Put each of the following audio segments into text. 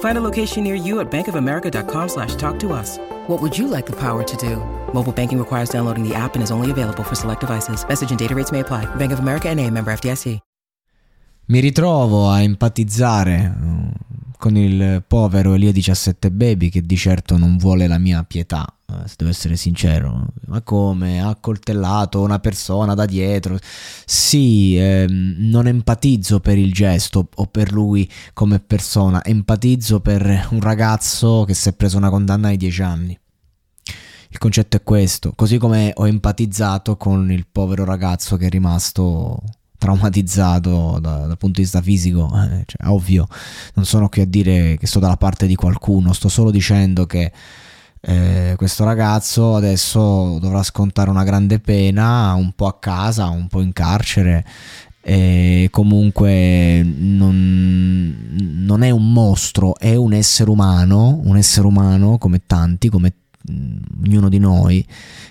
Find a location near you at bankofamerica.com slash talk to us. What would you like the power to do? Mobile banking requires downloading the app and is only available for select devices. Message and data rates may apply. Bank of America and a member FDIC. Mi ritrovo a empatizzare uh, con il povero Elia 17 Baby che di certo non vuole la mia pietà, uh, se devo essere sincero. Ma come? Ha coltellato una persona da dietro. Sì, ehm, non empatizzo per il gesto o per lui come persona, empatizzo per un ragazzo che si è preso una condanna ai 10 anni. Il concetto è questo, così come ho empatizzato con il povero ragazzo che è rimasto traumatizzato da, dal punto di vista fisico, eh, cioè, ovvio, non sono qui a dire che sto dalla parte di qualcuno, sto solo dicendo che eh, questo ragazzo adesso dovrà scontare una grande pena, un po' a casa, un po' in carcere. E comunque non, non è un mostro, è un essere umano, un essere umano come tanti, come ognuno di noi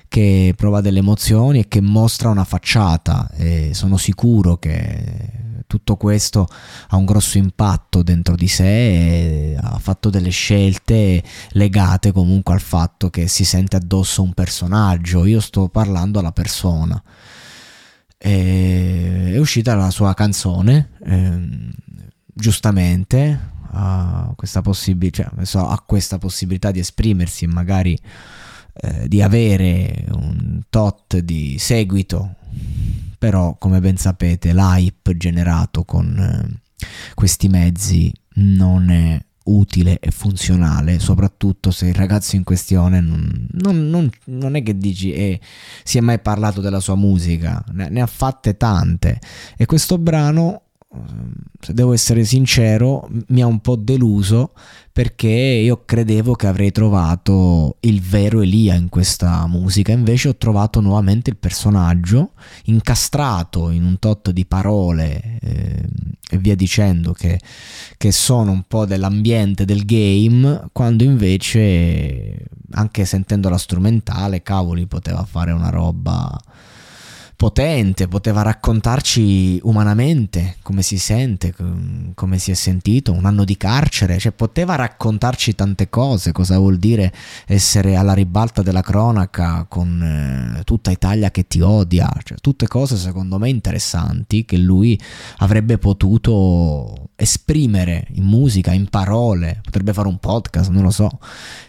che prova delle emozioni e che mostra una facciata. E sono sicuro che tutto questo ha un grosso impatto dentro di sé ha fatto delle scelte legate comunque al fatto che si sente addosso un personaggio. Io sto parlando alla persona. E è uscita la sua canzone eh, giustamente ha questa, possib- cioè, ha questa possibilità di esprimersi e magari eh, di avere un tot di seguito, però come ben sapete l'hype generato con eh, questi mezzi non è utile e funzionale, soprattutto se il ragazzo in questione non, non, non, non è che dici eh, si è mai parlato della sua musica, ne, ne ha fatte tante. E questo brano se devo essere sincero, mi ha un po' deluso perché io credevo che avrei trovato il vero Elia in questa musica, invece ho trovato nuovamente il personaggio incastrato in un tot di parole eh, e via dicendo che, che sono un po' dell'ambiente del game, quando invece anche sentendo la strumentale, cavoli, poteva fare una roba potente, poteva raccontarci umanamente come si sente, come si è sentito, un anno di carcere, cioè poteva raccontarci tante cose, cosa vuol dire essere alla ribalta della cronaca con eh, tutta Italia che ti odia, cioè, tutte cose secondo me interessanti che lui avrebbe potuto esprimere in musica, in parole, potrebbe fare un podcast, non lo so,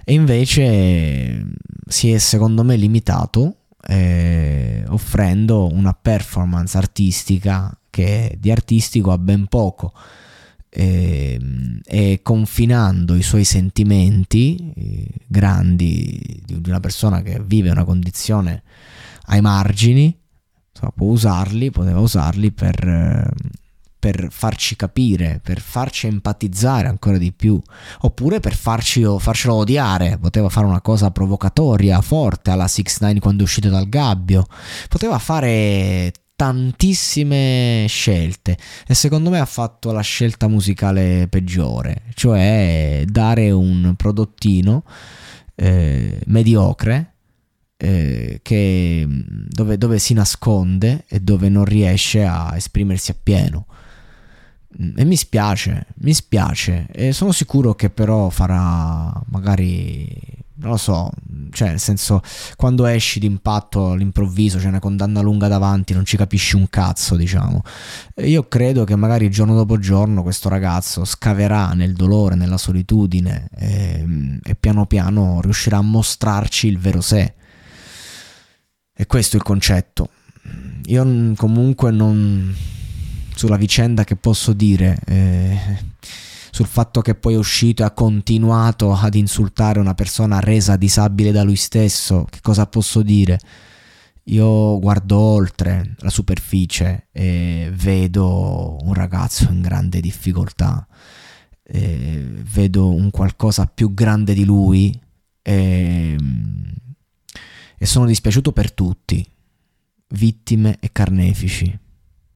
e invece si è secondo me limitato eh, offrendo una performance artistica che di artistico ha ben poco. Eh, e confinando i suoi sentimenti eh, grandi di una persona che vive una condizione ai margini so, può usarli, poteva usarli per eh, per farci capire, per farci empatizzare ancora di più, oppure per farci, farcelo odiare, poteva fare una cosa provocatoria, forte alla 6 9 quando è uscito dal gabbio, poteva fare tantissime scelte e secondo me ha fatto la scelta musicale peggiore, cioè dare un prodottino eh, mediocre eh, che, dove, dove si nasconde e dove non riesce a esprimersi appieno. Mm, e mi spiace, mi spiace. E sono sicuro che però farà magari, non lo so, cioè nel senso, quando esci d'impatto all'improvviso, c'è una condanna lunga davanti, non ci capisci un cazzo, diciamo. Io credo che magari giorno dopo giorno questo ragazzo scaverà nel dolore, nella solitudine e, e piano piano riuscirà a mostrarci il vero sé. E questo è il concetto. Io comunque non sulla vicenda che posso dire, eh, sul fatto che poi è uscito e ha continuato ad insultare una persona resa disabile da lui stesso, che cosa posso dire? Io guardo oltre la superficie e vedo un ragazzo in grande difficoltà, vedo un qualcosa più grande di lui e, e sono dispiaciuto per tutti, vittime e carnefici.